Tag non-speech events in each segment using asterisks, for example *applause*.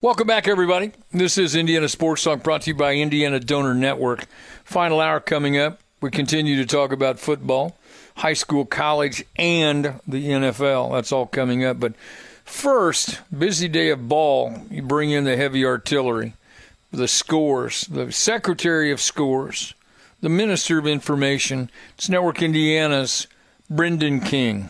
Welcome back, everybody. This is Indiana Sports Talk brought to you by Indiana Donor Network. Final hour coming up. We continue to talk about football, high school, college, and the NFL. That's all coming up. But first, busy day of ball. You bring in the heavy artillery, the scores, the secretary of scores, the minister of information. It's Network Indiana's Brendan King.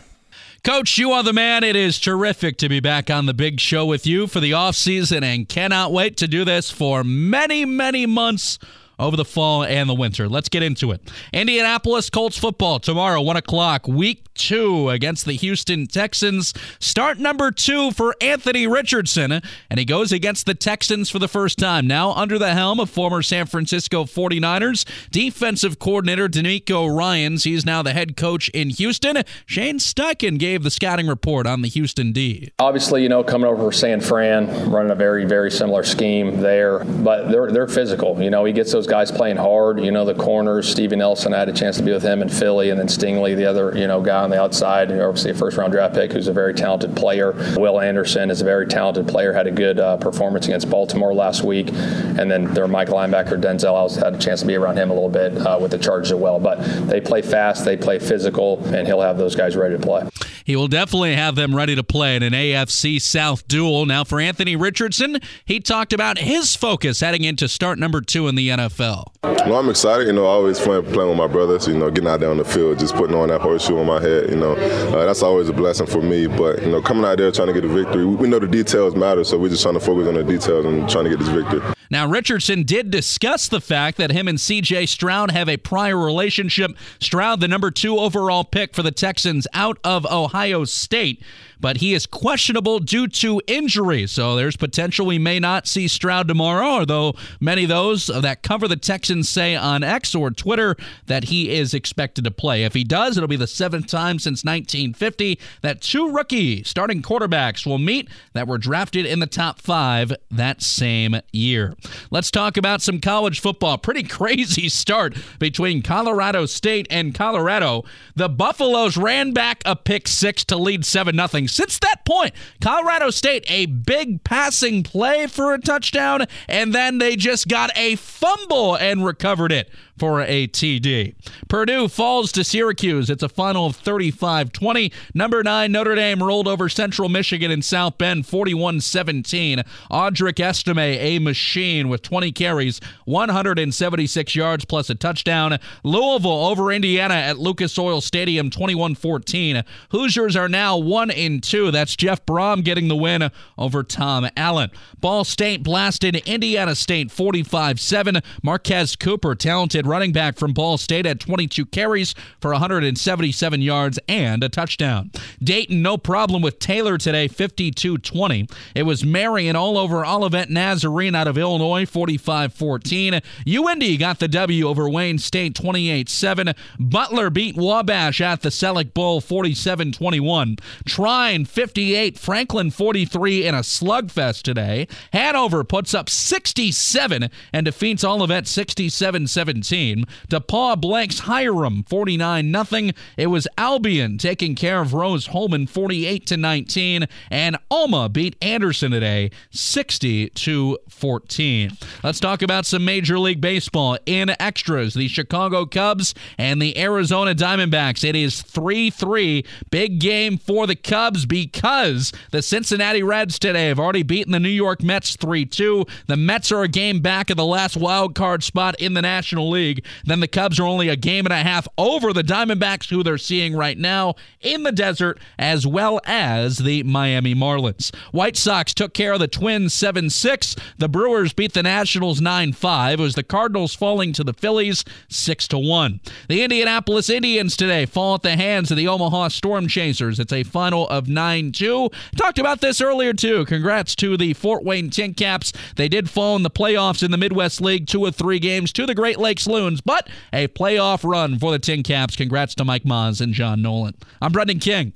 Coach, you are the man. It is terrific to be back on the big show with you for the off season and cannot wait to do this for many, many months over the fall and the winter. Let's get into it. Indianapolis Colts football tomorrow, 1 o'clock, week two against the Houston Texans. Start number two for Anthony Richardson, and he goes against the Texans for the first time. Now under the helm of former San Francisco 49ers defensive coordinator DeMeco Ryans. He's now the head coach in Houston. Shane Steichen gave the scouting report on the Houston D. Obviously, you know, coming over for San Fran, running a very, very similar scheme there, but they're, they're physical. You know, he gets those guys playing hard. You know, the corners, Stevie Nelson, I had a chance to be with him in Philly, and then Stingley, the other, you know, guy on the outside, obviously a first round draft pick who's a very talented player. Will Anderson is a very talented player, had a good uh, performance against Baltimore last week. And then their Mike linebacker, Denzel, I had a chance to be around him a little bit uh, with the Chargers as well. But they play fast, they play physical, and he'll have those guys ready to play. He will definitely have them ready to play in an AFC South duel. Now, for Anthony Richardson, he talked about his focus heading into start number two in the NFL. Well, I'm excited. You know, I always playing playing with my brothers. You know, getting out there on the field, just putting on that horseshoe on my head. You know, uh, that's always a blessing for me. But you know, coming out there trying to get a victory, we know the details matter, so we're just trying to focus on the details and trying to get this victory. Now, Richardson did discuss the fact that him and CJ Stroud have a prior relationship. Stroud, the number two overall pick for the Texans out of Ohio State, but he is questionable due to injury. So there's potential we may not see Stroud tomorrow, although many of those that cover the Texans say on X or Twitter that he is expected to play. If he does, it'll be the seventh time since 1950 that two rookie starting quarterbacks will meet that were drafted in the top five that same year. Let's talk about some college football. Pretty crazy start between Colorado State and Colorado. The Buffaloes ran back a pick six to lead 7 0. Since that point, Colorado State, a big passing play for a touchdown, and then they just got a fumble and recovered it for a TD. Purdue falls to Syracuse. It's a final of 35 20. Number 9, Notre Dame rolled over Central Michigan in South Bend 41 17. Audric Estime, a machine with 20 carries, 176 yards plus a touchdown. Louisville over Indiana at Lucas Oil Stadium 21 14. Hoosiers are now 1 in 2. That's Jeff Brohm getting the win over Tom Allen. Ball State blasted Indiana State 45 7. Marquez Cooper, talented running back from Ball State, had 22 carries for 177 yards and a touchdown. Dayton, no problem with Taylor today, 52 20. It was Marion all over Olivet Nazarene out of Illinois, 45 14. UIndy got the W over Wayne State, 28 7. Butler beat Wabash at the Sellick Bowl, 47 21. Trine, 58. Franklin, 43 in a slugfest today. Hanover puts up 67 and defeats Olivet 67 17. DePauw blanks Hiram 49 0. It was Albion taking care of Rose-Hulman 48 to 19 and Alma beat Anderson today 60 to 14. Let's talk about some Major League Baseball in extras. The Chicago Cubs and the Arizona Diamondbacks. It is 3-3 big game for the Cubs because the Cincinnati Reds today have already beaten the New York Mets 3-2. The Mets are a game back of the last wild card spot in the National League. Then the Cubs are only a game and a half over the Diamondbacks, who they're seeing right now in the desert, as well as the Miami Marlins. White Sox took care of the Twins 7 6. The Brewers beat the Nationals 9 5. It was the Cardinals falling to the Phillies 6 1. The Indianapolis Indians today fall at the hands of the Omaha Storm Chasers. It's a final of 9 2. Talked about this earlier, too. Congrats to the Fort Wayne Tin Caps. They did fall in the playoffs in the Midwest League, two of three games to the Great Lakes Loons but a playoff run for the Tin Caps. Congrats to Mike Maahs and John Nolan. I'm Brendan King.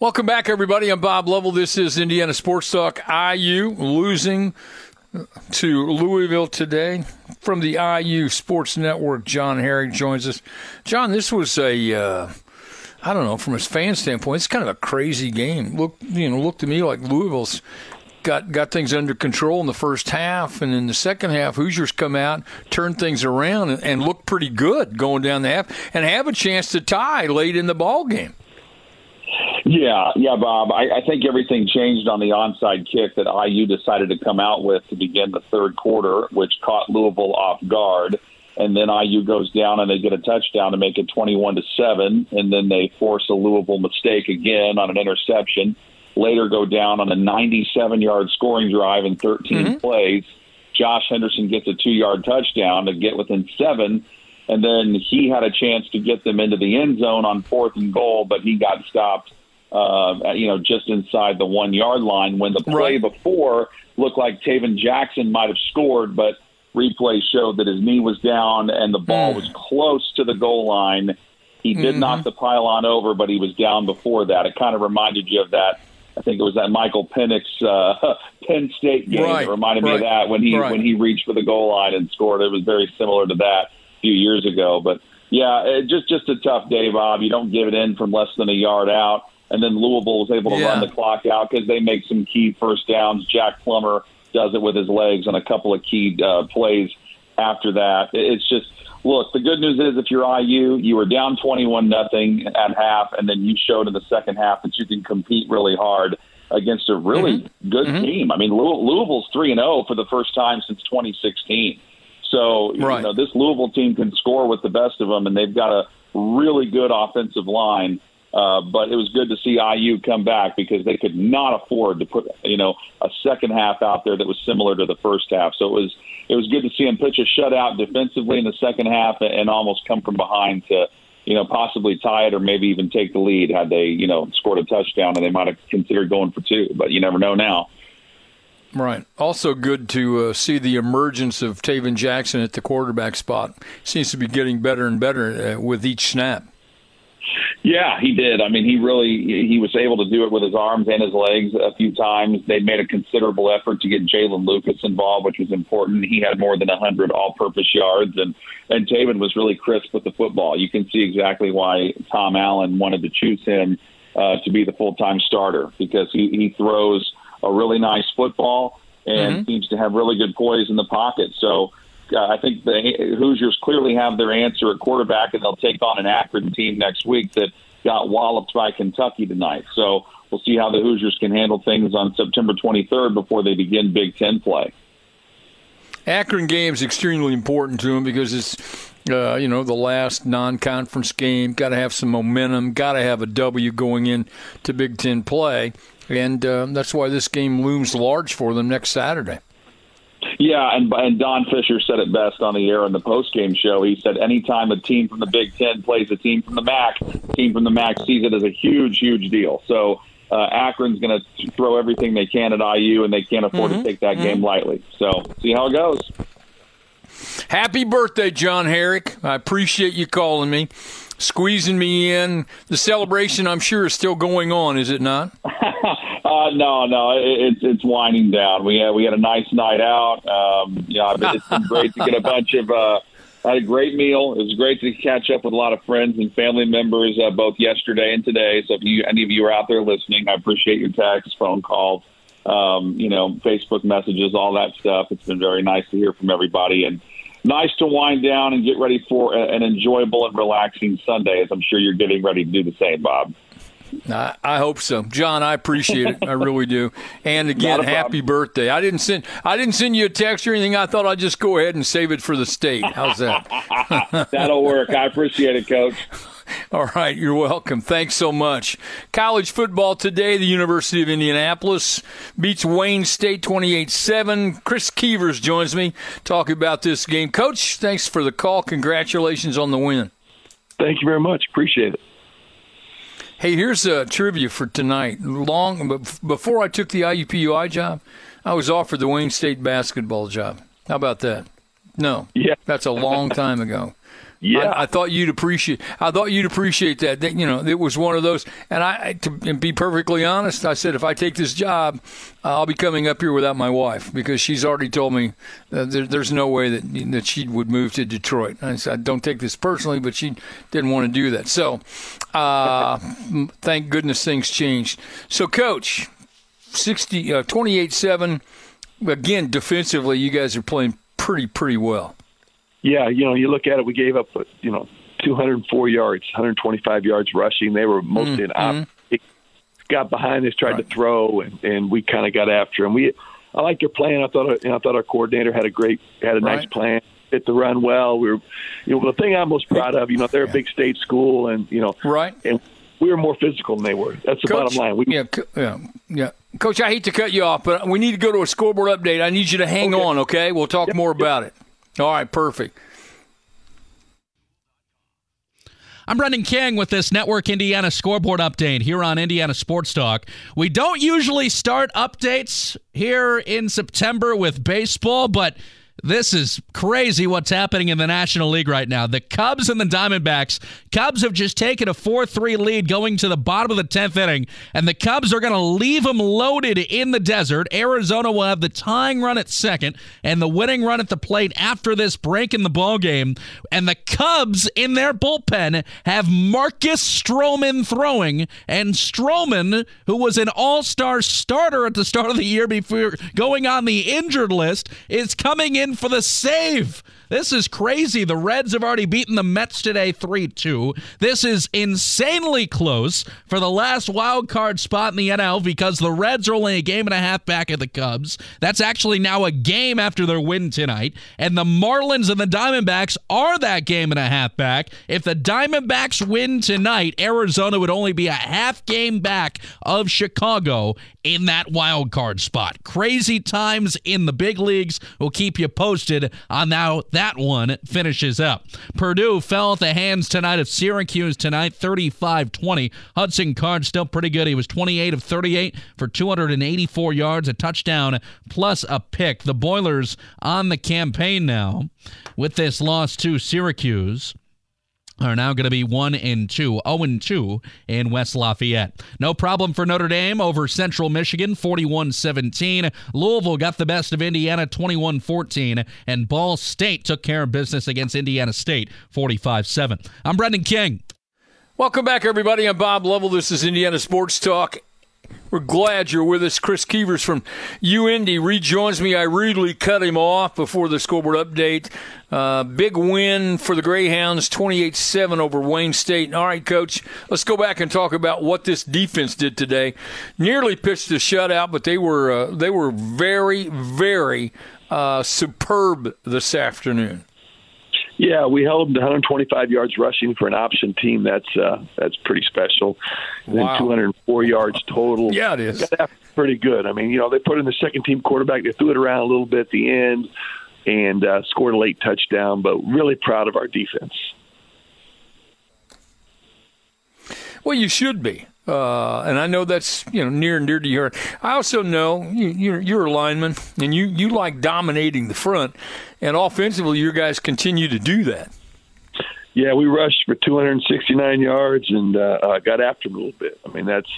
Welcome back, everybody. I'm Bob Lovell. This is Indiana Sports Talk. IU losing to Louisville today from the IU Sports Network. John Herrick joins us. John, this was a. Uh, I don't know, from a fan standpoint, it's kind of a crazy game. Look, you know, looked to me like Louisville's got got things under control in the first half, and in the second half, Hoosiers come out, turn things around, and, and look pretty good going down the half, and have a chance to tie late in the ball game. Yeah, yeah, Bob. I, I think everything changed on the onside kick that IU decided to come out with to begin the third quarter, which caught Louisville off guard. And then IU goes down and they get a touchdown to make it 21 to 7. And then they force a Louisville mistake again on an interception. Later go down on a 97 yard scoring drive in 13 mm-hmm. plays. Josh Henderson gets a two yard touchdown to get within seven. And then he had a chance to get them into the end zone on fourth and goal, but he got stopped uh, you know, just inside the one yard line when the play right. before looked like Tayven Jackson might have scored, but replay showed that his knee was down and the ball mm. was close to the goal line. He did mm-hmm. knock the pylon over, but he was down before that. It kind of reminded you of that. I think it was that Michael Penix uh, *laughs* Penn State game. Right. It reminded right. me of that when he right. when he reached for the goal line and scored. It was very similar to that a few years ago. But yeah, it, just just a tough day, Bob. You don't give it in from less than a yard out and then Louisville was able to yeah. run the clock out because they make some key first downs. Jack Plummer does it with his legs on a couple of key uh, plays after that. It's just look. The good news is if you're IU, you were down 21 nothing at half, and then you showed in the second half that you can compete really hard against a really mm-hmm. good mm-hmm. team. I mean, Louisville's three and zero oh for the first time since 2016. So right. you know this Louisville team can score with the best of them, and they've got a really good offensive line. Uh, but it was good to see IU come back because they could not afford to put you know a second half out there that was similar to the first half. So it was it was good to see them pitch a shutout defensively in the second half and almost come from behind to you know possibly tie it or maybe even take the lead had they you know scored a touchdown and they might have considered going for two. But you never know now. Right. Also, good to uh, see the emergence of Tayven Jackson at the quarterback spot. Seems to be getting better and better uh, with each snap. Yeah, he did. I mean, he really he was able to do it with his arms and his legs a few times. They made a considerable effort to get Jaylin Lucas involved, which was important. He had more than 100 all-purpose yards, and and Tayven was really crisp with the football. You can see exactly why Tom Allen wanted to choose him uh, to be the full-time starter because he, he throws a really nice football and mm-hmm. seems to have really good poise in the pocket. So uh, I think the Hoosiers clearly have their answer at quarterback, and they'll take on an Akron team next week that got walloped by Kentucky tonight. So we'll see how the Hoosiers can handle things on September 23rd before they begin Big Ten play. Akron game is extremely important to them because it's uh, you know the last non-conference game. Got to have some momentum. Got to have a W going in to Big Ten play, and uh, that's why this game looms large for them next Saturday. Yeah, and and Don Fisher said it best on the air in the post game show. He said anytime a team from the Big Ten plays a team from the MAC, team from the MAC sees it as a huge, huge deal. So uh, Akron's going to throw everything they can at IU, and they can't afford mm-hmm. to take that mm-hmm. game lightly. So see how it goes. Happy birthday, John Herrick. I appreciate you calling me, squeezing me in. The celebration, I'm sure, is still going on, is it not? *laughs* Uh, no, no, it, it's it's winding down. We had we had a nice night out. Um, yeah, it's been great to get a bunch of. Uh, had a great meal. It was great to catch up with a lot of friends and family members uh, both yesterday and today. So if you any of you are out there listening, I appreciate your texts, phone calls, um, you know, Facebook messages, all that stuff. It's been very nice to hear from everybody and nice to wind down and get ready for an enjoyable and relaxing Sunday. As I'm sure you're getting ready to do the same, Bob. I, I hope so, John. I appreciate it. I really do. And again, happy birthday. I didn't send I didn't send you a text or anything. I thought I'd just go ahead and save it for the state. How's that? *laughs* That'll work. I appreciate it, Coach. *laughs* All right, you're welcome. Thanks so much. College football today, the University of Indianapolis beats Wayne State 28 7. Chris Keevers joins me talking about this game. Coach, thanks for the call. Congratulations on the win. Thank you very much. Appreciate it. Hey, here's a trivia for tonight. Long before I took the IUPUI job, I was offered the Wayne State basketball job. How about that? No, yeah, *laughs* that's a long time ago. *laughs* Yeah, I, I, thought you'd appreciate. I thought you'd appreciate that. that. You know, it was one of those. And I, to be perfectly honest, I said if I take this job, I'll be coming up here without my wife because she's already told me there, there's no way that that she would move to Detroit. And I said, don't take this personally, but she didn't want to do that. So, uh, thank goodness things changed. So, coach, 60, uh, 28-7. Again, defensively, you guys are playing pretty, pretty well. Yeah, you know, you look at it, we gave up, you know, 204 yards, 125 yards rushing. They were mostly mm-hmm. an op. Got behind us, tried right. to throw, and, and we kind of got after him. We, I like their plan. I thought, you know, I thought our coordinator had a great, had a right. nice plan. Fit the run well. We were, you know, the thing I'm most proud of, you know, they're a big state school, and you know, right, and we were more physical than they were. That's the Coach, bottom line. We, yeah, yeah, yeah. Coach, I hate to cut you off, but we need to go to a scoreboard update. I need you to hang okay. on, okay? We'll talk yep, more about it. All right, perfect. I'm Brendan King with this Network Indiana scoreboard update here on Indiana Sports Talk. We don't usually start updates here in September with baseball, but this is crazy what's happening in the National League right now. The Cubs and the Diamondbacks. Cubs have just taken a 4 3 lead going to the bottom of the 10th inning, and the Cubs are going to leave them loaded in the desert. Arizona will have the tying run at second and the winning run at the plate after this break in the ball game. And the Cubs in their bullpen have Marcus Stroman throwing, and Stroman, who was an all star starter at the start of the year before going on the injured list, is coming in for the save. This is crazy. The Reds have already beaten the Mets today 3 2. This is insanely close for the last wild card spot in the NL because the Reds are only a game and a half back of the Cubs. That's actually now a game after their win tonight. And the Marlins and the Diamondbacks are that game and a half back. If the Diamondbacks win tonight, Arizona would only be a half game back of Chicago in that wild card spot. Crazy times in the big leagues. We'll keep you posted on how that one finishes up. Purdue fell at the hands tonight of Syracuse tonight, 35 20. Hudson Card still pretty good. He was 28 of 38 for 284 yards, a touchdown, plus a pick. The Boilers on the campaign now with this loss to Syracuse are now going to be 1 and 2, 0 and 2 in West Lafayette. No problem for Notre Dame over Central Michigan 41-17. Louisville got the best of Indiana 21-14 and Ball State took care of business against Indiana State 45-7. I'm Brendan King. Welcome back everybody. I'm Bob Lovell. This is Indiana Sports Talk we're glad you're with us. Chris Keevers from UIndy rejoins me. I rudely cut him off before the scoreboard update. Uh, big win for the Greyhounds, 28-7 over Wayne State. All right, Coach, let's go back and talk about what this defense did today. Nearly pitched a shutout, but they were uh, they were very, very uh, superb this afternoon. Yeah, we held 125 yards rushing for an option team. That's uh, that's pretty special. Wow. then 204 yards total. Yeah, it is. pretty good. I mean, you know, they put in the second team quarterback. They threw it around a little bit at the end and uh, scored a late touchdown. But really proud of our defense. Well, you should be. Uh, and I know that's you know near and dear to your heart. I also know you, you're, you're a lineman, and you you like dominating the front, and offensively, your guys continue to do that. Yeah, we rushed for 269 yards and uh, uh, got after them a little bit. I mean, that's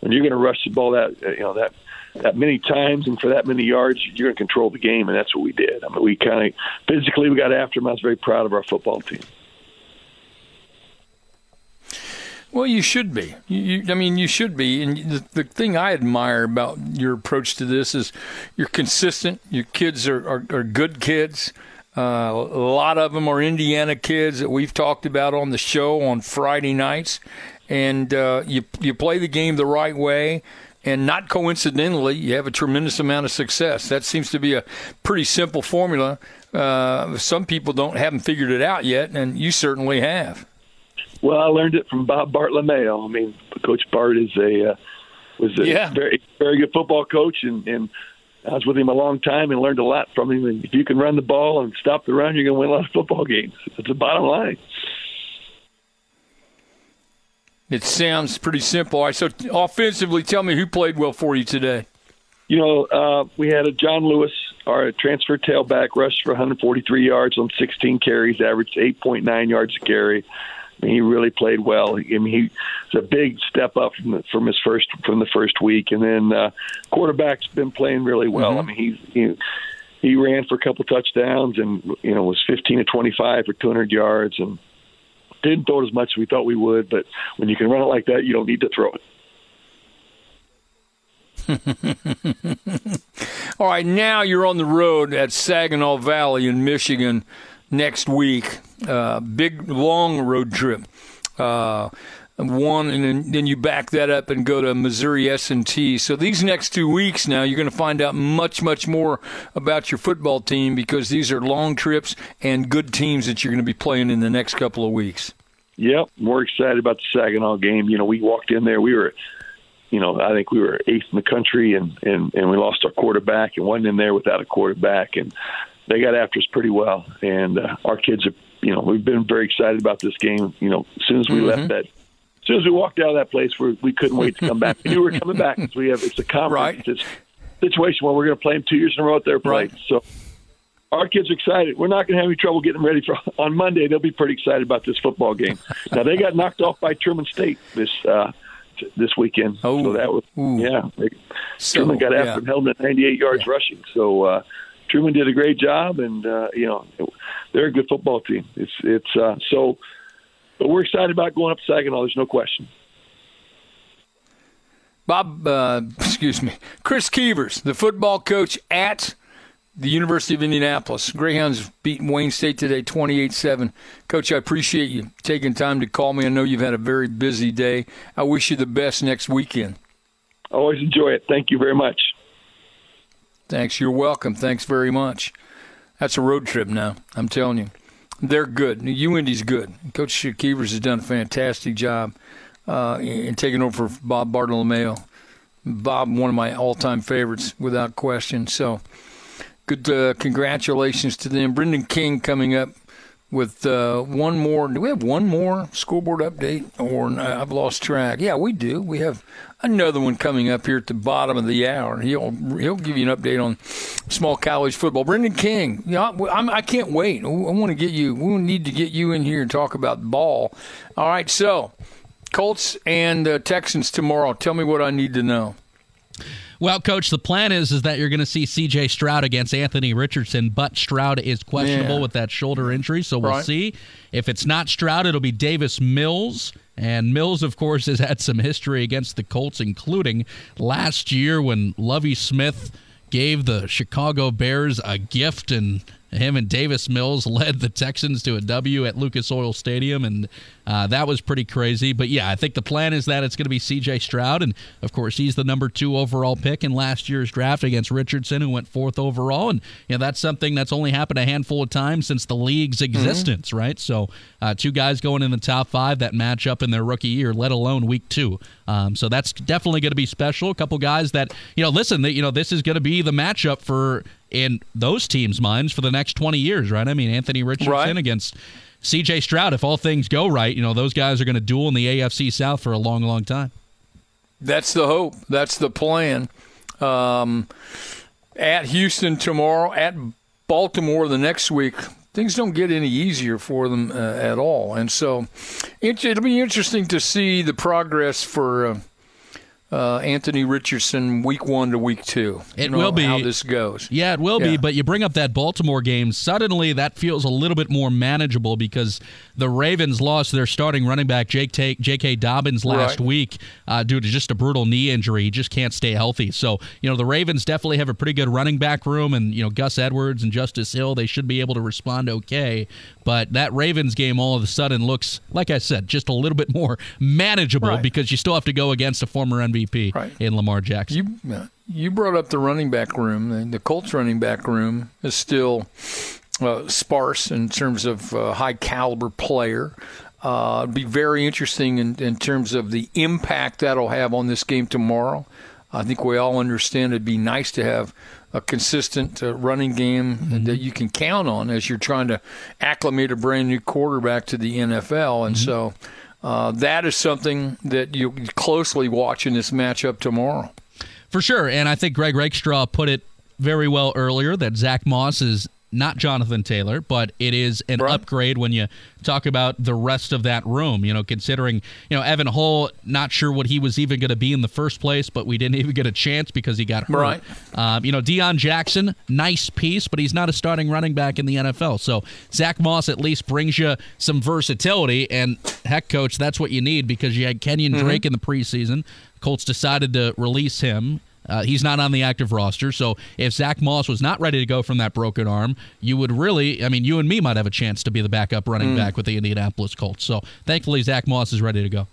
when you're going to rush the ball that you know that that many times and for that many yards, you're going to control the game, and that's what we did. I mean, we kind of physically we got after them. I was very proud of our football team. Well, you should be. You, you, I mean, you should be. And the, the thing I admire about your approach to this is you're consistent. Your kids are, are, are good kids. Uh, a lot of them are Indiana kids that we've talked about on the show on Friday nights. And uh, you, you play the game the right way. And not coincidentally, you have a tremendous amount of success. That seems to be a pretty simple formula. Uh, some people don't haven't figured it out yet, and you certainly have. Well, I learned it from Bob Bartolomeo. I mean, Coach Bart is a uh, was a yeah. very very good football coach, and, and I was with him a long time and learned a lot from him. And if you can run the ball and stop the run, you're going to win a lot of football games. It's the bottom line. It sounds pretty simple. All right, so offensively, tell me who played well for you today. You know, uh, we had a John Lewis, our transfer tailback, rushed for 143 yards on 16 carries, averaged 8.9 yards a carry he really played well. I mean, he it's a big step up from the, from his first from the first week, and then uh, quarterback's been playing really well. Mm-hmm. I mean, he, he he ran for a couple touchdowns, and you know was 15 to 25 for 200 yards, and didn't throw it as much as we thought we would. But when you can run it like that, you don't need to throw it. *laughs* All right, now you're on the road at Saginaw Valley in Michigan next week. Uh, big, long road trip. Uh, one, and then, then you back that up and go to Missouri S&T. So these next two weeks now, you're going to find out much, much more about your football team because these are long trips and good teams that you're going to be playing in the next couple of weeks. Yep, we're excited about the Saginaw game. You know, we walked in there, we were, you know, I think we were eighth in the country, and and and we lost our quarterback, and wasn't in there without a quarterback, and they got after us pretty well, and uh, our kids are, you know, we've been very excited about this game. You know, as soon as we mm-hmm. left that as soon as we walked out of that place, we we couldn't wait to come back. We knew we were coming back because *laughs* we have it's a conference right. situation where we're going to play them two years in a row at their place. Right. So our kids are excited. We're not going to have any trouble getting them ready for *laughs* on Monday. They'll be pretty excited about this football game. *laughs* now they got knocked off by Truman State this uh, this weekend. Oh, so that was Ooh. yeah. They, so, Truman got after yeah. held at 98 yards yeah. rushing. So uh, Truman did a great job, and uh, you know they're a good football team. It's it's uh, so but we're excited about going up to Saginaw. There's no question. Bob, uh, *laughs* excuse me, Chris Keevers, the football coach at the University of Indianapolis. Greyhounds beat Wayne State today 28 7. Coach, I appreciate you taking time to call me. I know you've had a very busy day. I wish you the best next weekend. Always enjoy it. Thank you very much. Thanks. You're welcome. Thanks very much. That's a road trip now. I'm telling you. They're good. UIndy's good. Coach Keevers has done a fantastic job uh, in taking over for Bob Bartolomeo. Bob, one of my all-time favorites, without question. So, good. Uh, congratulations to them. Brendan King coming up with uh, one more. Do we have one more scoreboard update, or I've lost track? Yeah, we do. We have another one coming up here at the bottom of the hour. He'll he'll give you an update on small college football. Brendan King, yeah, I'm, I can not wait. I want to get you. We need to get you in here and talk about ball. All right, so Colts and uh, Texans tomorrow. Tell me what I need to know. Well, coach, the plan is is that you're going to see C.J. Stroud against Anthony Richardson, but Stroud is questionable yeah. with that shoulder injury, so we'll right. see. If it's not Stroud, it'll be Davis Mills. And Mills, of course, has had some history against the Colts, including last year when Lovie Smith gave the Chicago Bears a gift and him and Davis Mills *laughs* led the Texans to a W at Lucas Oil Stadium, and uh, that was pretty crazy. But yeah, I think the plan is that it's going to be C.J. Stroud, and of course he's the number two overall pick in last year's draft against Richardson, who went fourth overall, and you know that's something that's only happened a handful of times since the league's mm-hmm. existence, mm-hmm. right? So uh, two guys going in the top five that match up in their rookie year, let alone week two. Um, so that's definitely going to be special. A couple guys that you know, listen, that you know, this is going to be the matchup for in those teams' minds for the next 20 years, right? I mean, Anthony Richardson right. against CJ Stroud. If all things go right, you know, those guys are going to duel in the AFC South for a long, long time. That's the hope. That's the plan. Um, at Houston tomorrow, at Baltimore the next week. Things don't get any easier for them uh, at all, and so it, will be interesting to see the progress for uh, uh, Anthony Richardson week one to week two. It will be how this goes. Yeah, it will yeah. be. But you bring up that Baltimore game. Suddenly, that feels a little bit more manageable because the Ravens lost their starting running back J.K. J.K. Dobbins last right. week uh, due to just a brutal knee injury. He just can't stay healthy. So you know the Ravens definitely have a pretty good running back room, and you know Gus Edwards and Justice Hill they should be able to respond okay. But that Ravens game all of a sudden looks, like I said, just a little bit more manageable right. because you still have to go against a former MVP right. in Lamar Jackson. You, you brought up the running back room. The Colts running back room is still uh, sparse in terms of uh, high caliber player. Uh, it'd be very interesting in, in terms of the impact that'll have on this game tomorrow. I think we all understand it'd be nice to have a consistent uh, running game mm-hmm. that you can count on as you're trying to acclimate a brand new quarterback to the NFL. And mm-hmm. so uh, that is something that you closely watch in this matchup tomorrow. For sure. And I think Greg Rakestraw put it very well earlier that Zach Moss is not Jonathan Taylor, but it is an right. upgrade when you talk about the rest of that room. You know, considering you know Evan Hull, not sure what he was even going to be in the first place, but we didn't *laughs* even get a chance because he got hurt. Right. Um, you know, Deon Jackson, nice piece, but he's not a starting running back in the NFL. So Zach Moss at least brings you some versatility, and heck, coach, that's what you need because you had Kenyon mm-hmm. Drake in the preseason. Colts decided to release him Uh, he's not on the active roster. So if Zach Moss was not ready to go from that broken arm, you would really, I mean, you and me might have a chance to be the backup running mm. back with the Indianapolis Colts. So thankfully, Zach Moss is ready to go.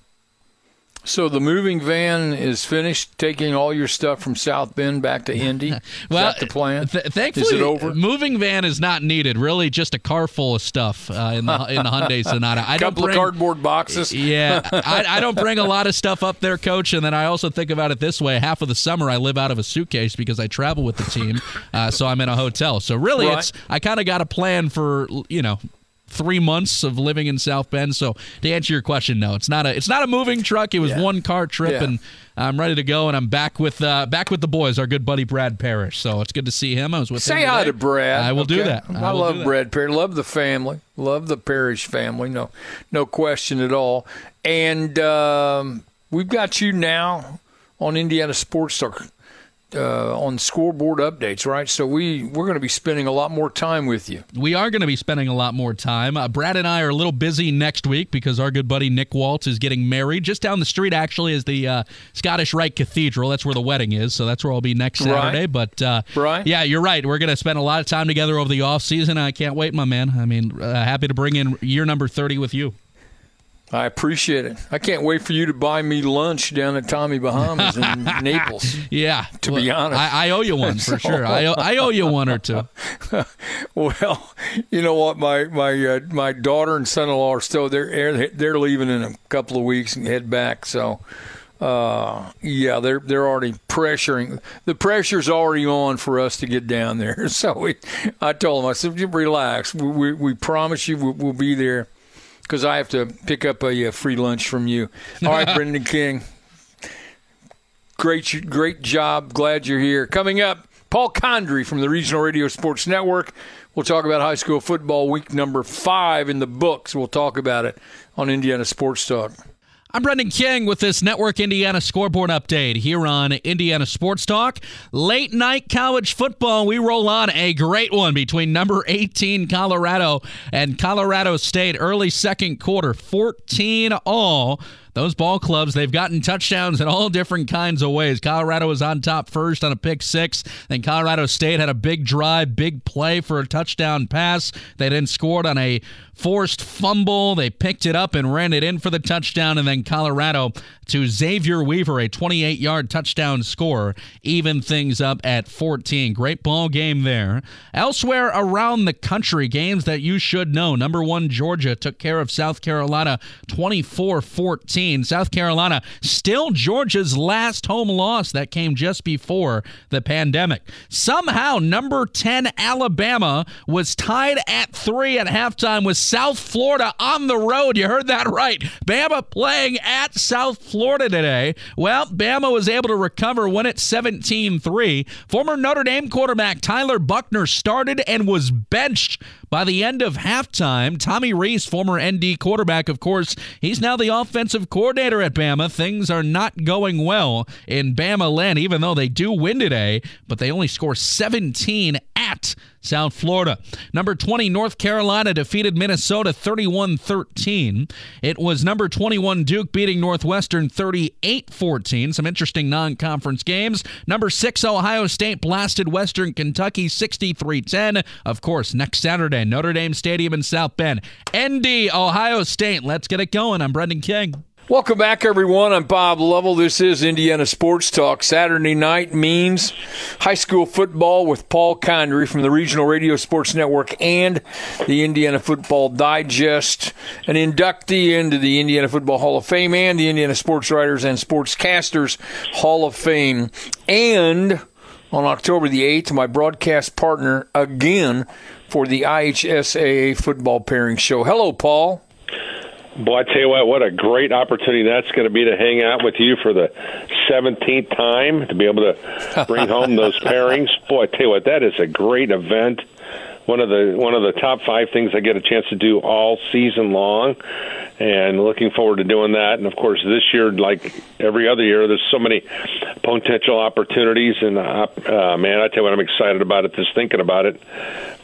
So the moving van is finished taking all your stuff from South Bend back to Indy. *laughs* Is well, the plan? Th- thankfully, is it over? Moving van is not needed. Really, just a car full of stuff uh, in the in the Hyundai *laughs* Sonata. I couple bring, of cardboard boxes. *laughs* Yeah, I, I, don't bring a lot of stuff up there, Coach. And then I also think about it this way: half of the summer I live out of a suitcase because I travel with the team, uh, so I'm in a hotel. So really, right. it's I kind of got a plan for you know three months of living in South Bend. So to answer your question, no, it's not a it's not a moving truck. It was yeah. one car trip, yeah. and I'm ready to go. And I'm back with uh, back with the boys, our good buddy Brad Parrish. So it's good to see him. I was with say hi to Brad. I will okay. do that. I, I love Brad Parrish. Love the family. Love the Parrish family. No, no question at all. And um, we've got you now on Indiana Sports Talk uh, on scoreboard updates, right? So we we're going to be spending a lot more time with you. We are going to be spending a lot more time. Uh, Brad and I are a little busy next week because our good buddy Nick Waltz is getting married just down the street. Actually, is the uh, Scottish Rite Cathedral. That's where the wedding is. So that's where I'll be next Saturday. Right. But uh, right, yeah, you're right. We're going to spend a lot of time together over the off season. I can't wait, my man. I mean, uh, happy to bring in year number thirty with you. I appreciate it. I can't wait for you to buy me lunch down at Tommy Bahamas in *laughs* Naples. Yeah, to well, be honest, I, I, owe you one for sure. I owe, I owe you one or two. *laughs* well, you know what? My my uh, my daughter and son-in-law are still there. They're leaving in a couple of weeks and head back. So, uh, yeah, they're they're already pressuring. The pressure's already on for us to get down there. *laughs* So we, I told them, I said, relax. We we, we promise you we'll, we'll be there because I have to pick up a, a, free lunch from you. All right, *laughs* Brendan King. Great, great job. Glad you're here. Coming up, Paul Condry from the Regional Radio Sports Network. We'll talk about high school football week number five in the books. We'll talk about it on Indiana Sports Talk. I'm Brendan King with this Network Indiana scoreboard update here on Indiana Sports Talk. Late night college football. We roll on a great one between number 18 Colorado and Colorado State. Early second quarter, 14 all those ball clubs, they've gotten touchdowns in all different kinds of ways. Colorado was on top first on a pick six. Then Colorado State had a big drive, big play for a touchdown pass. They then scored on a forced fumble. They picked it up and ran it in for the touchdown. And then Colorado to Xavier Weaver, a 28 yard touchdown score, even things up at 14. Great ball game there. Elsewhere around the country, games that you should know. Number one, Georgia took care of South Carolina 24 14. South Carolina still Georgia's last home loss that came just before the pandemic. Somehow, number 10 Alabama was tied at three at halftime with South Florida on the road. You heard that right. Bama playing at South Florida. Florida today. Well, Bama was able to recover, win it 17 3. Former Notre Dame quarterback Tyler Buchner started and was benched by the end of halftime. Tommy Rees, former ND quarterback, of course, he's now the offensive coordinator at Bama. Things are not going well in Bama land, even though they do win today, but they only score 17 at South Florida. Number 20, North Carolina defeated Minnesota 31 13. It was number 21, Duke beating Northwestern 38 14. Some interesting non conference games. Number 6, Ohio State blasted Western Kentucky 63 10. Of course, next Saturday, Notre Dame Stadium in South Bend. ND, Ohio State. Let's get it going. I'm Brendan King. Welcome back, everyone. I'm Bob Lovell. This is Indiana Sports Talk. Saturday night means high school football with Paul Condry from the Regional Radio Sports Network and the Indiana Football Digest, an inductee into the Indiana Football Hall of Fame and the Indiana Sports Writers and Sportscasters Hall of Fame. And on October the 8th, my broadcast partner again for the IHSAA football pairing show. Hello, Paul. Boy, I tell you what, what a great opportunity that's going to be to hang out with you for the 17th time, to be able to bring home those *laughs* pairings. Boy, I tell you what, that is a great event. one of the one of the top five things I get a chance to do all season long, and looking forward to doing that. And of course, this year, like every other year, there's so many potential opportunities. And uh, uh, man, I tell you what, I'm excited about it. Just thinking about it,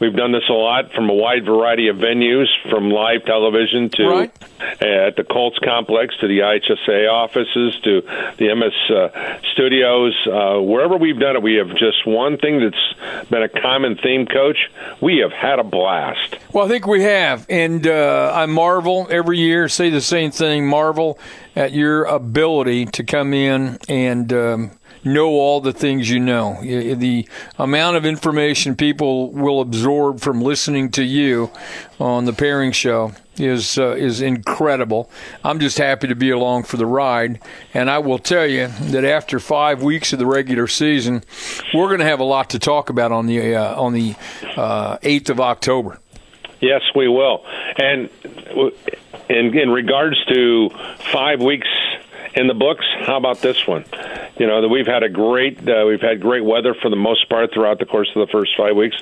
we've done this a lot from a wide variety of venues, from live television to Right. at the Colts complex to the IHSA offices to the MS uh, studios. Uh, wherever we've done it, we have just one thing that's been a common theme, Coach. We have had a blast. Well, I think we have, and uh, I marvel every year. Say the same thing. Marvel at your ability to come in and um, know all the things you know. The amount of information people will absorb from listening to you on the pairing show is uh, is incredible. I'm just happy to be along for the ride, and I will tell you that after five weeks of the regular season, we're going to have a lot to talk about on the uh, on the uh, eighth of October. Yes, we will. And in, in regards to five weeks in the books, how about this one? You know that we've had a great uh, we've had great weather for the most part throughout the course of the first five weeks.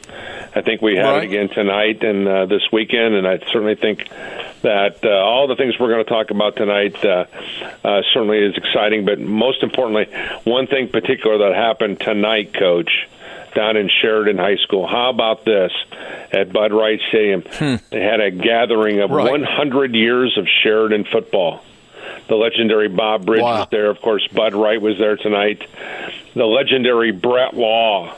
I think we had Right. it again tonight and uh, this weekend, and I certainly think that uh, all the things we're going to talk about tonight uh, uh, certainly is exciting. But most importantly, one thing particular that happened tonight, Coach down in Sheridan High School. How about this at Bud Wright Stadium? They had a gathering of Right. 100 years of Sheridan football. The legendary Bob Bridge Wow. was there. Of course, Bud Wright was there tonight. The legendary Brett Law.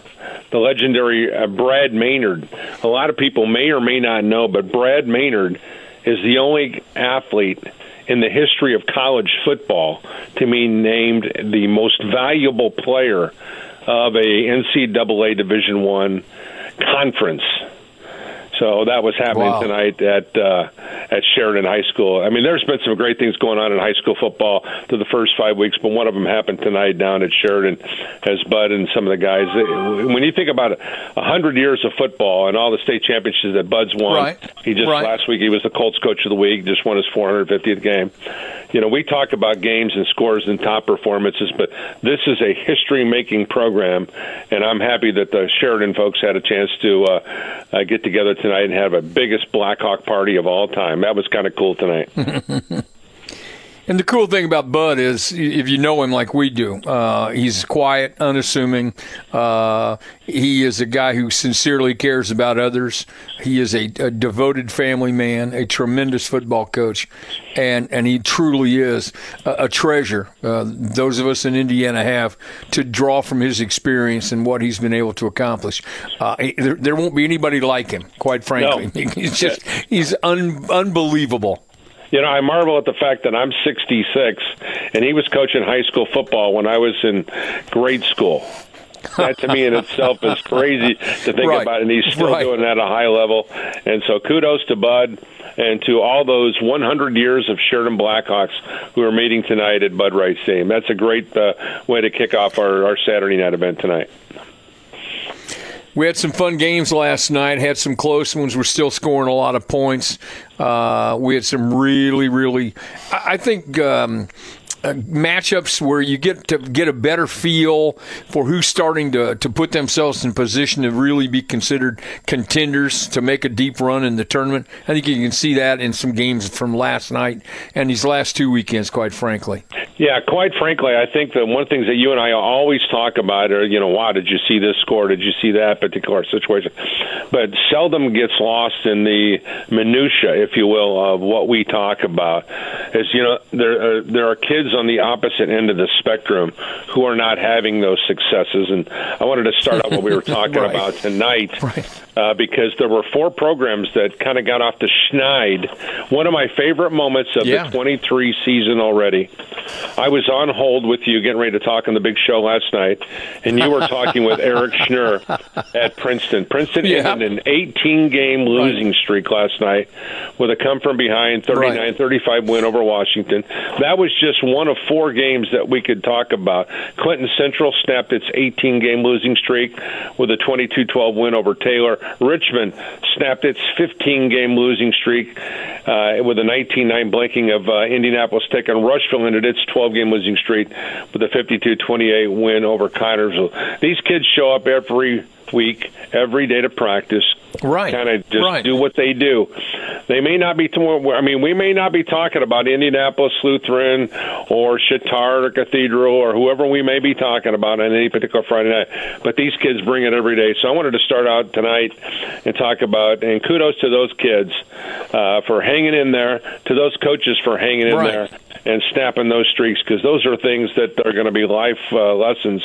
The legendary uh, Brad Maynard. A lot of people may or may not know, but Brad Maynard is the only athlete in the history of college football to be named the most valuable player of a NCAA Division One conference. So that was happening Wow. tonight at uh, at Sheridan High School. I mean, there's been some great things going on in high school football through the first five weeks, but one of them happened tonight down at Sheridan as Bud and some of the guys. When you think about a hundred years of football and all the state championships that Bud's won, Right. he just Right. last week he was the Colts coach of the week, just won his 450th game. You know, we talk about games and scores and top performances, but this is a history-making program, and I'm happy that the Sheridan folks had a chance to uh, uh, get together tonight and have a biggest Blackhawk party of all time. That was kind of cool tonight. *laughs* And the cool thing about Bud is, if you know him like we do, uh, he's quiet, unassuming. Uh, he is a guy who sincerely cares about others. He is a, a devoted family man, a tremendous football coach, and and he truly is a, a treasure. Uh, those of us in Indiana have to draw from his experience and what he's been able to accomplish. Uh, there, there won't be anybody like him, quite frankly. No. *laughs* He's just he's un, unbelievable. You know, I marvel at the fact that I'm 66 and he was coaching high school football when I was in grade school. That to me in itself is crazy to think Right. about, and he's still Right. doing that at a high level. And so, kudos to Bud and to all those 100 years of Sheridan Blackhawks who are meeting tonight at Bud Wright Stadium. That's a great uh, way to kick off our, our Saturday night event tonight. We had some fun games last night. Had some close ones. We're still scoring a lot of points. Uh, we had some really, really. I I think. Um, uh, matchups where you get to get a better feel for who's starting to, to put themselves in position to really be considered contenders to make a deep run in the tournament. I think you can see that in some games from last night and these last two weekends, quite frankly. Yeah, quite frankly, I think that one of the things that you and I always talk about are, you know, wow, did you see this score? Did you see that particular situation? But seldom gets lost in the minutia, if you will, of what we talk about. Is you know, there are, there are kids on the opposite end of the spectrum who are not having those successes, and I wanted to start out what we were *laughs* talking Right. about tonight Right. Uh, because there were four programs that kind of got off the schneid. One of my favorite moments of Yeah. the 23 season already. I was on hold with you getting ready to talk on the big show last night, and you were talking with Eric *laughs* Schnurr at Princeton. Princeton Yeah. ended an 18 game losing streak last night with a come from behind 39 Right. 35 win over Washington. That was just one of four games that we could talk about. Clinton Central snapped its 18 game losing streak with a 22 12 win over Taylor. Richmond snapped its 15 game losing streak uh, with a 19 9 blanking of uh, Indianapolis Tech. And Rushville ended its 12 game losing streak with a 52 28 win over Connersville. These kids show up every week, every day to practice. Right. Kind of just right. do what they do. They may not be. I mean, we may not be talking about Indianapolis Lutheran or Chatard or Cathedral or whoever we may be talking about on any particular Friday night, but these kids bring it every day. So I wanted to start out tonight and talk about and kudos to those kids uh, for hanging in there, to those coaches for hanging in Right. there and snapping those streaks because those are things that are going to be life uh, lessons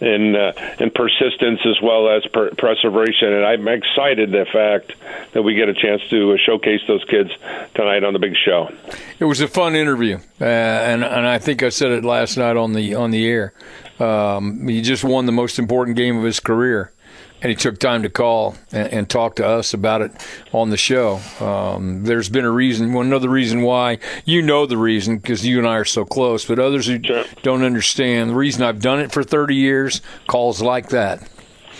in uh, in persistence as well as per-. And I'm excited the fact that we get a chance to uh, showcase those kids tonight on the big show. It was a fun interview, uh, and and I think I said it last night on the on the air. Um, he just won the most important game of his career, and he took time to call and, and talk to us about it on the show. Um, there's been a reason, well, another reason why you know the reason because you and I are so close, but others who Sure. don't understand the reason I've done it for 30 years. Calls like that.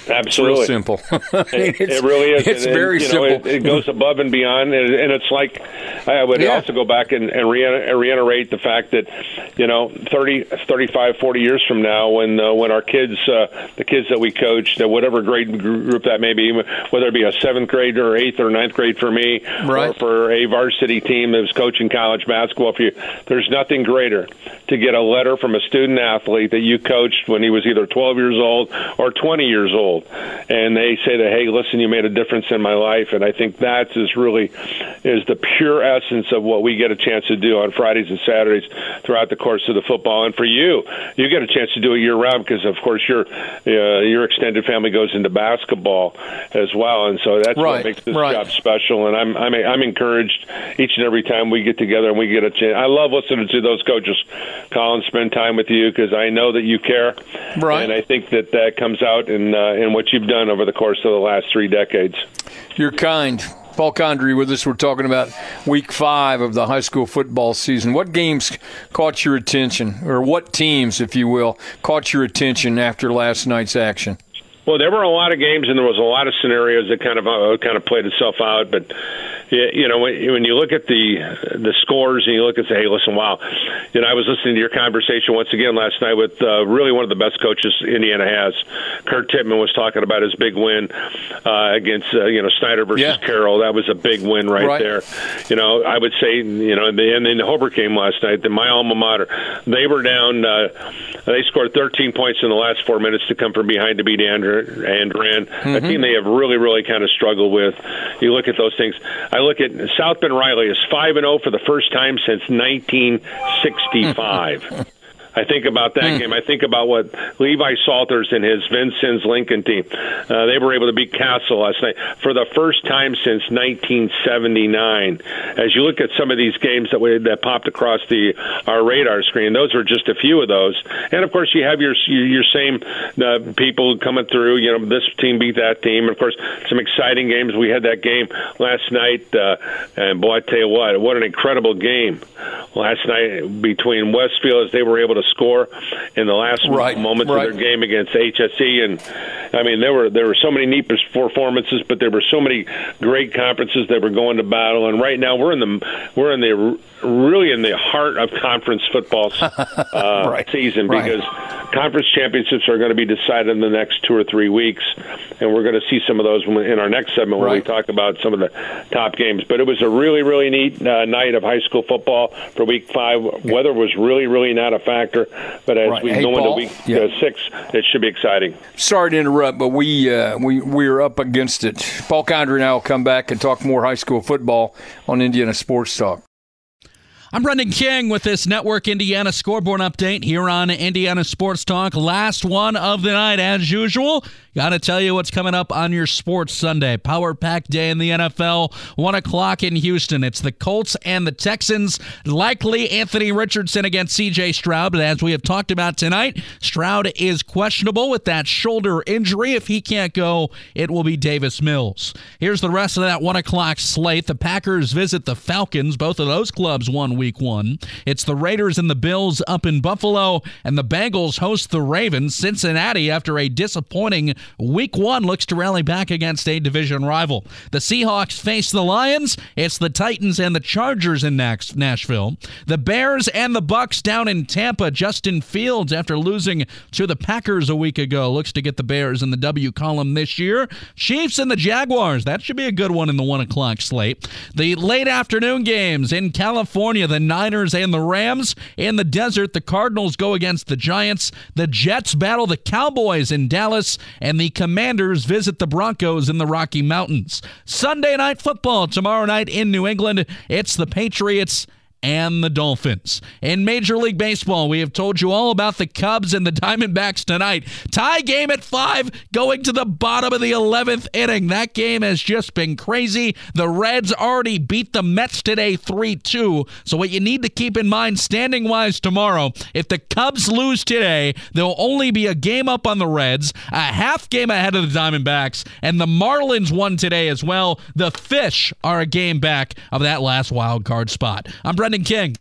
It's Absolutely. real simple. *laughs* It, it's- it really is. It's And- and, very know, simple. It, it goes above and beyond, and, and it's like I would Yeah. also go back and, and reiterate the fact that you know 30, 35, 40 years from now, when uh, when our kids, uh, the kids that we coach, uh, whatever grade group that may be, whether it be a seventh grade or eighth or ninth grade for me, Right. or for a varsity team that was coaching college basketball for you, there's nothing greater to get a letter from a student athlete that you coached when he was either 12 years old or 20 years old, and they say that, hey, listen, you made a difference in my life, and I think that is really is the pure essence of what we get a chance to do on Fridays and Saturdays throughout the course of the football. And for you, you get a chance to do it year round because, of course, your uh, your extended family goes into basketball as well, and so that's Right, what makes this right. job special. And I'm I'm I'm encouraged each and every time we get together and we get a chance. I love listening to those coaches, Colin, spend time with you because I know that you care, Right. And I think that that comes out in uh, in what you've done over the course of the last three decades. You're kind. Paul Condry with us. We're talking about week five of the high school football season. What games caught your attention, or what teams, if you will, caught your attention after last night's action? Well, there were a lot of games, and there was a lot of scenarios that kind of uh, kind of played itself out. But you know, when, when you look at the the scores and you look and say, "Hey, listen, wow," you know, I was listening to your conversation once again last night with uh, really one of the best coaches Indiana has. Kurt Tippmann was talking about his big win uh, against uh, you know Snider versus Yeah. Carroll. That was a big win right, Right. there. You know, I would say, you know, and in the Hobart game last night, the my alma mater, they were down. Uh, they scored 13 points in the last four minutes to come from behind to beat Andrew Andrean, a mm-hmm. team they have really, really kind of struggled with. You look at those things. I look at South Bend Riley is five and zero for the first time since 1965. *laughs* I think about that game. I think about what Levi Salters and his Vincennes Lincoln team. Uh, they were able to beat Castle last night for the first time since 1979. As you look at some of these games that we, that popped across the our radar screen, those were just a few of those. And of course, you have your your, your same uh, people coming through. You know, this team beat that team. And of course, some exciting games. We had that game last night, uh, and boy, I tell you what, what an incredible game last night between Westfield as they were able to score in the last Right, moments right. of their game against HSE. And I mean, there were there were so many neat performances, but there were so many great conferences that were going to battle. And right now, we're in the we're in the really in the heart of conference football *laughs* uh, Right, season because conference championships are going to be decided in the next two or three weeks, and we're going to see some of those in our next segment when we talk about some of the top games. But it was a really, really neat uh, night of high school football for Week Five. Weather was really, really not a factor, but as Right. we Hey, go Paul? into Week Yeah. uh, Six, it should be exciting. Sorry to interrupt, but we uh, we we're up against it. Paul Condry and I will come back and talk more high school football on Indiana Sports Talk. I'm Brendan King with this Network Indiana scoreboard update here on Indiana Sports Talk. Last one of the night, as usual. Got to tell you what's coming up on your Sports Sunday. Power Pack Day in the NFL, 1 o'clock in Houston. It's the Colts and the Texans. Likely Anthony Richardson against CJ Stroud. But as we have talked about tonight, Stroud is questionable with that shoulder injury. If he can't go, it will be Davis Mills. Here's the rest of that 1 o'clock slate. The Packers visit the Falcons. Both of those clubs won week one. It's the Raiders and the Bills up in Buffalo, and the Bengals host the Ravens. Cincinnati, after a disappointing Week one looks to rally back against a division rival. The Seahawks face the Lions. It's the Titans and the Chargers in Nashville. The Bears and the Bucs down in Tampa. Justin Fields, after losing to the Packers a week ago, looks to get the Bears in the W column this year. Chiefs and the Jaguars. That should be a good one in the one o'clock slate. The late afternoon games in California. The Niners and the Rams. In the desert, the Cardinals go against the Giants. The Jets battle the Cowboys in Dallas, and the Commanders visit the Broncos in the Rocky Mountains. Sunday night football tomorrow night in New England. It's the Patriots and the Dolphins. In Major League Baseball, we have told you all about the Cubs and the Diamondbacks tonight. Tie game at five, going to the bottom of the 11th inning. That game has just been crazy. The Reds already beat the Mets today 3 2. So, what you need to keep in mind standing wise tomorrow, if the Cubs lose today, they'll only be a game up on the Reds, a half game ahead of the Diamondbacks, and the Marlins won today as well. The Fish are a game back of that last wild card spot. I'm Brendan. King.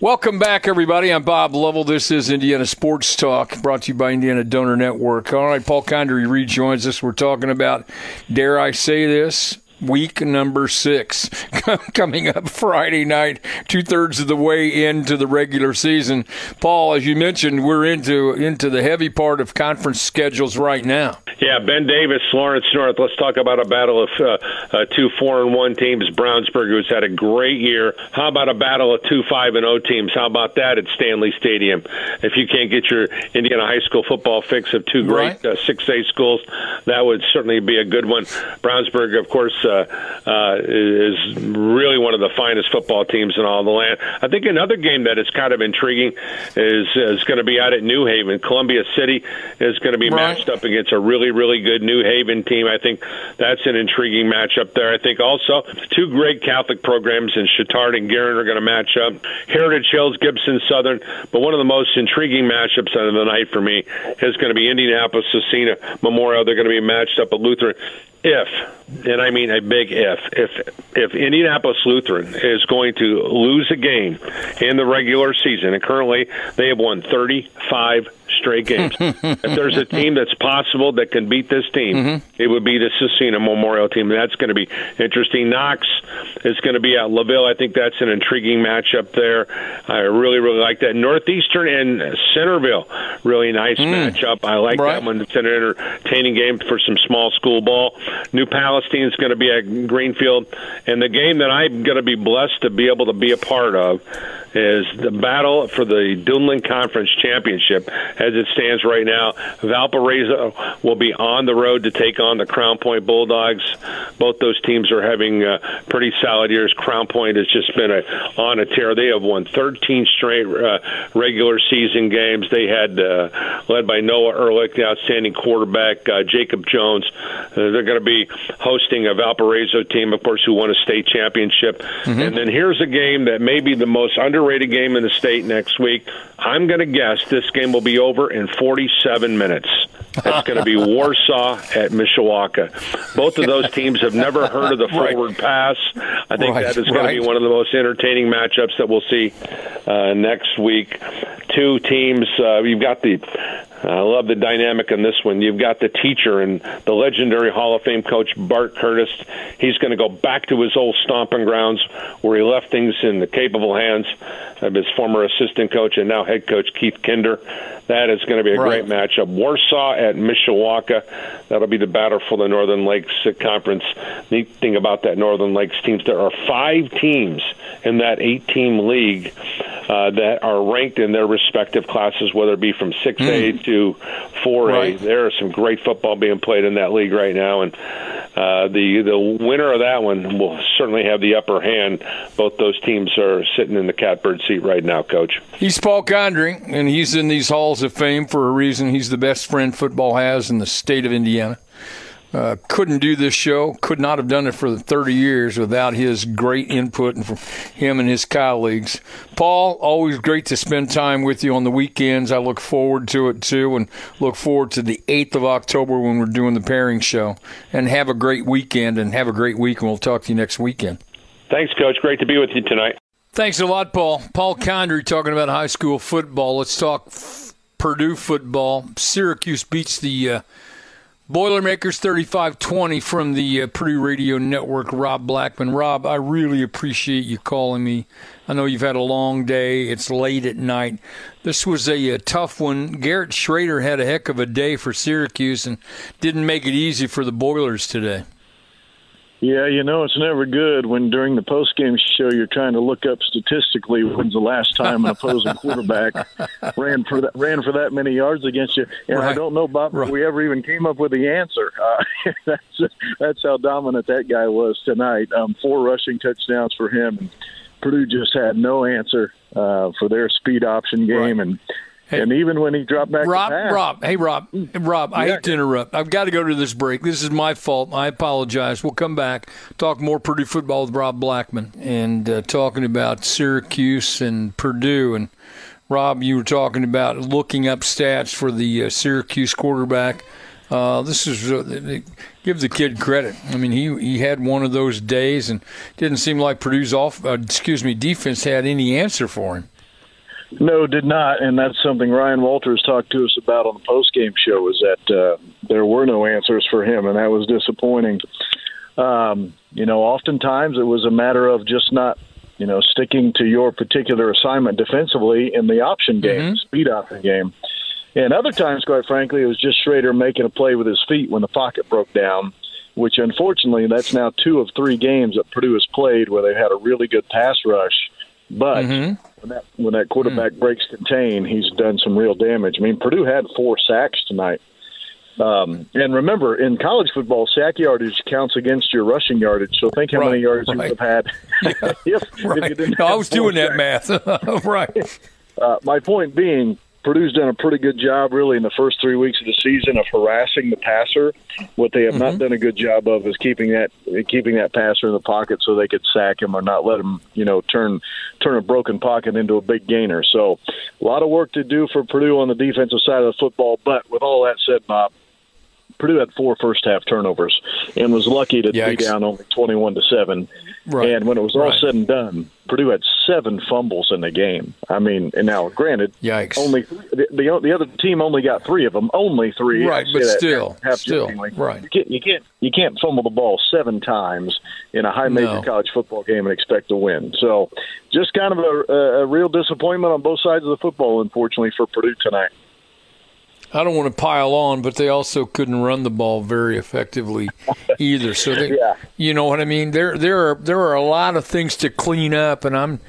Welcome back, everybody. I'm Bob Lovell. This is Indiana Sports Talk, brought to you by Indiana Donor Network. All right, Paul Condry rejoins us. We're talking about, dare I say this, week number six *laughs* coming up Friday night, two thirds of the way into the regular season. Paul, as you mentioned, we're into into the heavy part of conference schedules right now. Yeah, Ben Davis, Lawrence North. Let's talk about a battle of uh, uh, two four and one teams. Brownsburg, who's had a great year. How about a battle of two five and O teams? How about that at Stanley Stadium? If you can't get your Indiana high school football fix of two great uh, six A schools, that would certainly be a good one. Brownsburg, of course uh, uh, is really one of the finest football teams in all the land. I think another game that is kind of intriguing is is going to be out at New Haven. Columbia City is going to be right. matched up against a really really good New Haven team. I think that's an intriguing matchup there. I think also two great Catholic programs in Chatard and Guerin are going to match up. Heritage Hills, Gibson Southern, but one of the most intriguing matchups of the night for me is going to be Indianapolis Scecina Memorial. They're going to be matched up at Lutheran if, and I mean a big if, if if Indianapolis Lutheran is going to lose a game in the regular season, and currently they have won 35 straight games. *laughs* if there's a team that's possible that can beat this team, mm-hmm. it would be the Scecina Memorial team. That's going to be interesting. Knox is going to be at LaVille. I think that's an intriguing matchup there. I really, really like that. Northeastern and Centerville, really nice mm. matchup. I like right. that one. It's an entertaining game for some small school ball. New Palestine is going to be at Greenfield. And the game that I'm going to be blessed to be able to be a part of is the battle for the Duneland Conference Championship as it stands right now. Valparaiso will be on the road to take on the Crown Point Bulldogs. Both those teams are having uh, pretty solid years. Crown Point has just been a, on a tear. They have won 13 straight uh, regular season games. They had, uh, led by Noah Ehrlich, the outstanding quarterback, uh, Jacob Jones. Uh, they're going to be hosting a Valparaiso team, of course, who won a state championship. Mm-hmm. And then here's a game that may be the most underrated game in the state next week. I'm going to guess this game will be over in 47 minutes. It's going to be *laughs* Warsaw at Mishawaka. Both of those teams have never heard of the forward right. pass. I think right. that is going right. to be one of the most entertaining matchups that we'll see uh, next week. Two teams. Uh, you've got the I love the dynamic in this one. You've got the teacher and the legendary Hall of Fame coach Bart Curtis. He's going to go back to his old stomping grounds where he left things in the capable hands of his former assistant coach and now head coach Keith Kinder. That is going to be a right. great matchup. Warsaw at Mishawaka. That'll be the battle for the Northern Lakes Conference. Neat thing about that Northern Lakes teams, there are five teams in that eight-team league uh, that are ranked in their respective classes, whether it be from 6A mm. to 4A. Right. There is some great football being played in that league right now, and uh, the the winner of that one will certainly have the upper hand. Both those teams are sitting in the catbird seat right now, Coach. He's Paul Condry, and he's in these halls of fame for a reason. He's the best friend football has in the state of Indiana. Uh, couldn't do this show, could not have done it for 30 years without his great input and from him and his colleagues. Paul, always great to spend time with you on the weekends. I look forward to it too, and look forward to the 8th of October when we're doing the pairing show. And have a great weekend and have a great week, and we'll talk to you next weekend. Thanks, Coach. Great to be with you tonight. Thanks a lot, Paul. Paul Condry talking about high school football. Let's talk Purdue football. Syracuse beats the. Uh, Boilermakers 3520 from the uh, Purdue Radio Network, Rob Blackman. Rob, I really appreciate you calling me. I know you've had a long day. It's late at night. This was a, a, tough one. Garrett Shrader had a heck of a day for Syracuse and didn't make it easy for the Boilers today. Yeah, you know it's never good when during the post game show you're trying to look up statistically when's the last time an opposing *laughs* quarterback ran for that ran for that many yards against you. And right. I don't know, Bob, right. if we ever even came up with the answer. Uh, *laughs* that's that's how dominant that guy was tonight. Um, four rushing touchdowns for him. And Purdue just had no answer uh, for their speed option game, right. and Hey, and even when he dropped back, Rob, Rob, hey Rob, Rob, I hate to interrupt. I've got to go to this break. This is my fault. I apologize. We'll come back, talk more Purdue football with Rob Blackman, and uh, talking about Syracuse and Purdue. And Rob, you were talking about looking up stats for the uh, Syracuse quarterback. Uh, this is uh, give the kid credit. I mean, he he had one of those days, and didn't seem like Purdue's off. Uh, excuse me, defense had any answer for him. No, did not, and that's something Ryan Walters talked to us about on the post game show. Was that uh, there were no answers for him, and that was disappointing. Um, you know, oftentimes it was a matter of just not, you know, sticking to your particular assignment defensively in the option game, mm-hmm. speed option game. And other times, quite frankly, it was just Shrader making a play with his feet when the pocket broke down, which unfortunately, that's now two of three games that Purdue has played where they've had a really good pass rush. But mm-hmm when that when that quarterback mm. breaks contain, he's done some real damage. I mean, Purdue had four sacks tonight. Um, and remember, in college football, sack yardage counts against your rushing yardage. So think how right, many yards right. you would have had *laughs* if, right. *laughs* if you didn't. No, I was doing sacks. that math. *laughs* right. Uh, my point being, Purdue's done a pretty good job, really, in the first three weeks of the season of harassing the passer. What they have mm-hmm. not done a good job of is keeping that keeping that passer in the pocket so they could sack him or not let him, you know, turn turn a broken pocket into a big gainer. So, a lot of work to do for Purdue on the defensive side of the football. But with all that said, Bob, Purdue had four first half turnovers and was lucky to Yikes. be down only twenty one to seven. Right. And when it was all right. said and done, Purdue had seven fumbles in the game. I mean, and now granted, Yikes. only the, the, the other team only got three of them, only three. Right, but still, still, right. You can't, you can't you can't fumble the ball seven times in a high major no. college football game and expect to win. So, just kind of a, a real disappointment on both sides of the football, unfortunately, for Purdue tonight. I don't want to pile on, but they also couldn't run the ball very effectively *laughs* either. So they, yeah. you know what I mean. There, there are there are a lot of things to clean up, and I'm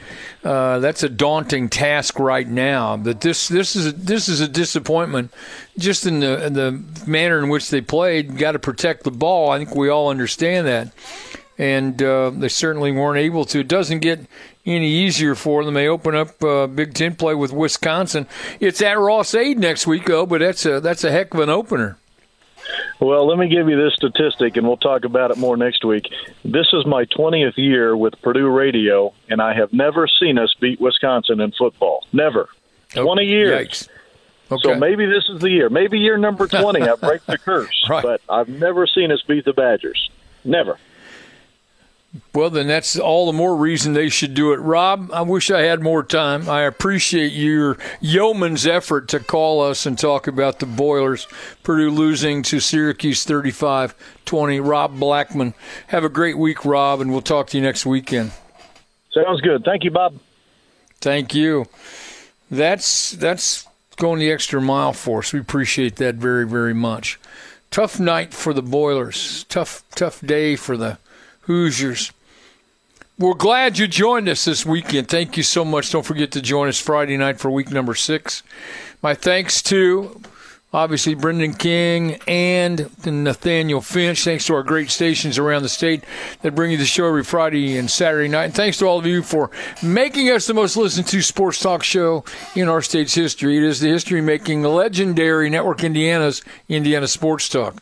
uh, that's a daunting task right now. But this this is a, this is a disappointment, just in the in the manner in which they played. Got to protect the ball. I think we all understand that, and uh, they certainly weren't able to. It doesn't get any easier for them. They open up uh, Big Ten play with Wisconsin. It's at Ross Ade next week, though, but that's a that's a heck of an opener. Well, let me give you this statistic, and we'll talk about it more next week. This is my 20th year with Purdue Radio, and I have never seen us beat Wisconsin in football. Never. Oh, 20 years. Okay. So maybe this is the year. Maybe year number 20, I *laughs* break the curse. right. But I've never seen us beat the Badgers. Never. Well, then that's all the more reason they should do it. Rob, I wish I had more time. I appreciate your yeoman's effort to call us and talk about the Boilers. Purdue losing to Syracuse 35 20. Rob Blackman. Have a great week, Rob, and we'll talk to you next weekend. Sounds good. Thank you, Bob. Thank you. That's that's going the extra mile for us. We appreciate that very, very much. Tough night for the Boilers. Tough, tough day for the Hoosiers. We're glad you joined us this weekend. Thank you so much. Don't forget to join us Friday night for week number six. My thanks to obviously Brendan King and Nathaniel Finch. Thanks to our great stations around the state that bring you the show every Friday and Saturday night. And thanks to all of you for making us the most listened to sports talk show in our state's history. It is the history making legendary Network Indiana's Indiana Sports Talk.